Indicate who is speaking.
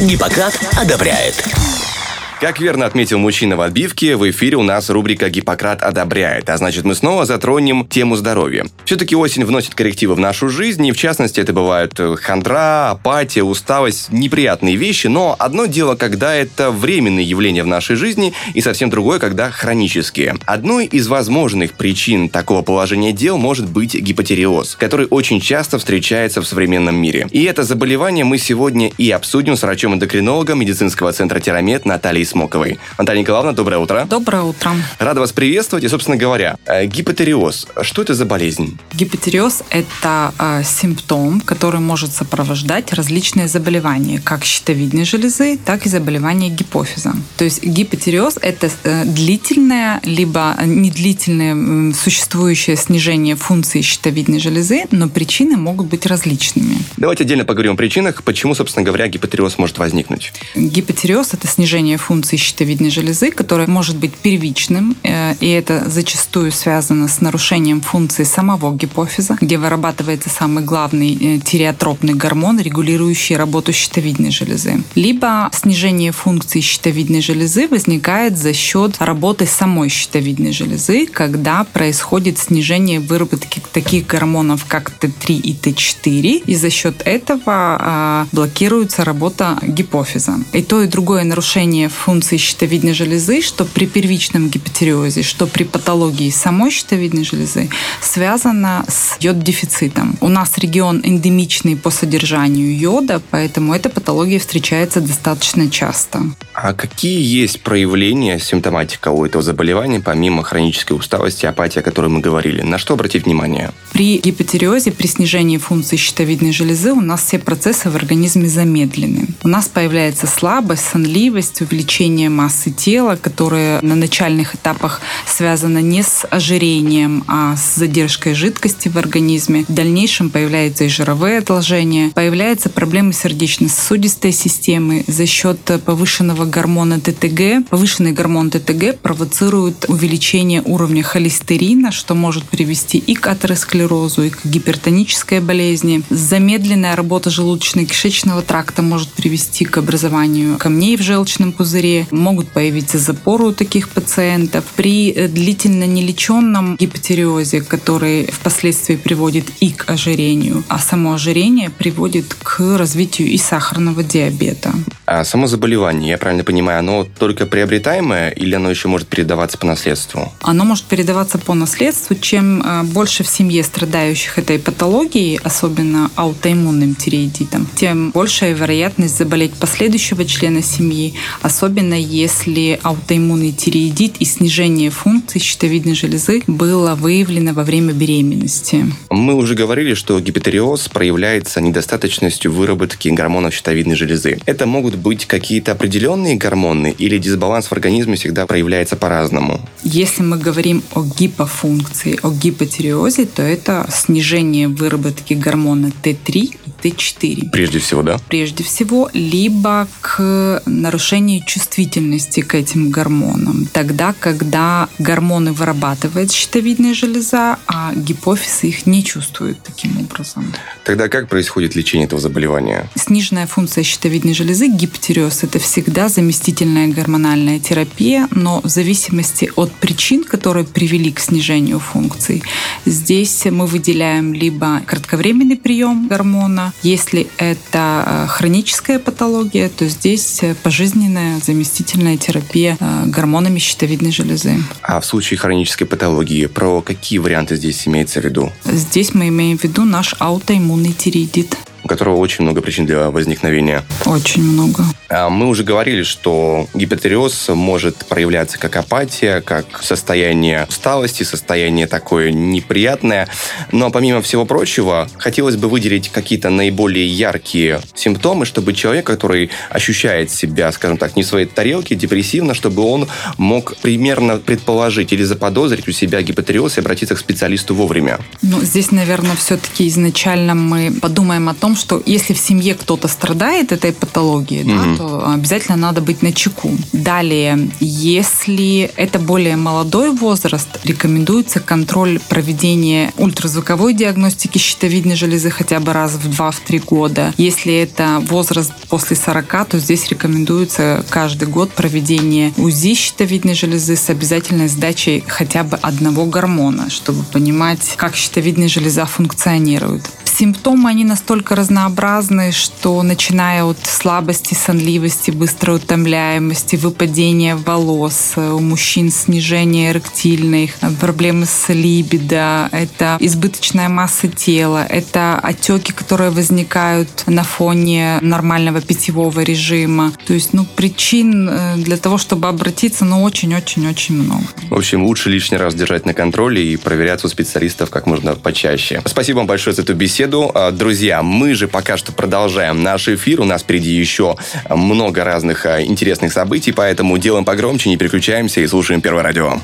Speaker 1: Гиппократ одобряет.
Speaker 2: Как верно отметил мужчина в отбивке, в эфире у нас рубрика «Гиппократ одобряет», а значит мы снова затронем тему здоровья. Все-таки осень вносит коррективы в нашу жизнь, и в частности это бывают э, хандра, апатия, усталость, неприятные вещи, но одно дело, когда это временные явления в нашей жизни, и совсем другое, когда хронические. Одной из возможных причин такого положения дел может быть гипотереоз, который очень часто встречается в современном мире. И это заболевание мы сегодня и обсудим с врачом-эндокринологом медицинского центра Терамет Натальей Смоковой. Наталья Николаевна, доброе утро.
Speaker 3: Доброе утро.
Speaker 2: Рада вас приветствовать. И, собственно говоря, э, гипотереоз. Что это за болезнь?
Speaker 3: Гипотереоз – это э, симптом, который может сопровождать различные заболевания, как щитовидной железы, так и заболевания гипофиза. То есть гипотереоз – это э, длительное, либо недлительное существующее снижение функции щитовидной железы, но причины могут быть различными.
Speaker 2: Давайте отдельно поговорим о причинах, почему, собственно говоря, гипотереоз может возникнуть.
Speaker 3: Гипотереоз – это снижение функции функции щитовидной железы, которое может быть первичным, э, и это зачастую связано с нарушением функции самого гипофиза, где вырабатывается самый главный э, тиреотропный гормон, регулирующий работу щитовидной железы. Либо снижение функции щитовидной железы возникает за счет работы самой щитовидной железы, когда происходит снижение выработки таких гормонов, как Т3 и Т4, и за счет этого а, блокируется работа гипофиза. И то, и другое нарушение функции функции щитовидной железы, что при первичном гипотереозе, что при патологии самой щитовидной железы, связано с йод-дефицитом. У нас регион эндемичный по содержанию йода, поэтому эта патология встречается достаточно часто.
Speaker 2: А какие есть проявления, симптоматика у этого заболевания, помимо хронической усталости, апатии, о которой мы говорили? На что обратить внимание?
Speaker 3: При гипотереозе, при снижении функции щитовидной железы у нас все процессы в организме замедлены. У нас появляется слабость, сонливость, увеличение массы тела, которое на начальных этапах связано не с ожирением, а с задержкой жидкости в организме. В дальнейшем появляются и жировые отложения, появляются проблемы сердечно-сосудистой системы за счет повышенного гормона ТТГ. Повышенный гормон ТТГ провоцирует увеличение уровня холестерина, что может привести и к атеросклерозу, и к гипертонической болезни. Замедленная работа желудочно-кишечного тракта может привести к образованию камней в желчном пузыре, могут появиться запоры у таких пациентов. При э, длительно нелеченном гипотереозе, который впоследствии приводит и к ожирению, а само ожирение приводит к развитию и сахарного диабета.
Speaker 2: А само заболевание, я правильно понимаю, оно только приобретаемое или оно еще может передаваться по наследству?
Speaker 3: Оно может передаваться по наследству. Чем э, больше в семье страдающих этой патологией, особенно аутоиммунным тиреидитом, тем большая вероятность заболеть последующего члена семьи, особенно если аутоиммунный тиреидит и снижение функции щитовидной железы было выявлено во время беременности.
Speaker 2: Мы уже говорили, что гипотереоз проявляется недостаточностью выработки гормонов щитовидной железы. Это могут быть какие-то определенные гормоны или дисбаланс в организме всегда проявляется по-разному?
Speaker 3: Если мы говорим о гипофункции, о гипотереозе, то это снижение выработки гормона Т3 и Т4.
Speaker 2: Прежде всего, да?
Speaker 3: Прежде всего, либо к нарушению чувствительности к этим гормонам. Тогда, когда гормоны вырабатывает щитовидная железа, а гипофиз их не чувствует таким образом.
Speaker 2: Тогда как происходит лечение этого заболевания?
Speaker 3: Сниженная функция щитовидной железы, гипотереоз, это всегда заместительная гормональная терапия, но в зависимости от причин, которые привели к снижению функций, здесь мы выделяем либо кратковременный прием гормона, если это э, хроническая патология, то здесь пожизненная заместительная терапия э, гормонами щитовидной железы.
Speaker 2: А в случае хронической патологии, про какие варианты здесь имеется в виду?
Speaker 3: Здесь мы имеем в виду наш аутоиммунный тиреидит
Speaker 2: у которого очень много причин для возникновения.
Speaker 3: Очень много.
Speaker 2: А мы уже говорили, что гипотереоз может проявляться как апатия, как состояние усталости, состояние такое неприятное. Но помимо всего прочего, хотелось бы выделить какие-то наиболее яркие симптомы, чтобы человек, который ощущает себя, скажем так, не в своей тарелке, депрессивно, чтобы он мог примерно предположить или заподозрить у себя гипотереоз и обратиться к специалисту вовремя.
Speaker 3: Ну, здесь, наверное, все-таки изначально мы подумаем о том, что если в семье кто-то страдает этой патологией, mm-hmm. да, обязательно надо быть на чеку. Далее, если это более молодой возраст, рекомендуется контроль проведения ультразвуковой диагностики щитовидной железы хотя бы раз в 2-3 года. Если это возраст после 40, то здесь рекомендуется каждый год проведение УЗИ щитовидной железы с обязательной сдачей хотя бы одного гормона, чтобы понимать, как щитовидная железа функционирует. Симптомы, они настолько разнообразны, что начиная от слабости, сонливости, быстрой утомляемости, выпадения волос, у мужчин снижение эректильных, проблемы с либидо, это избыточная масса тела, это отеки, которые возникают на фоне нормального питьевого режима. То есть, ну, причин э, для того, чтобы обратиться, ну, очень-очень-очень много.
Speaker 2: В общем, лучше лишний раз держать на контроле и проверяться у специалистов как можно почаще. Спасибо вам большое за эту беседу беседу. А, друзья, мы же пока что продолжаем наш эфир. У нас впереди еще много разных а, интересных событий, поэтому делаем погромче, не переключаемся и слушаем Первое радио.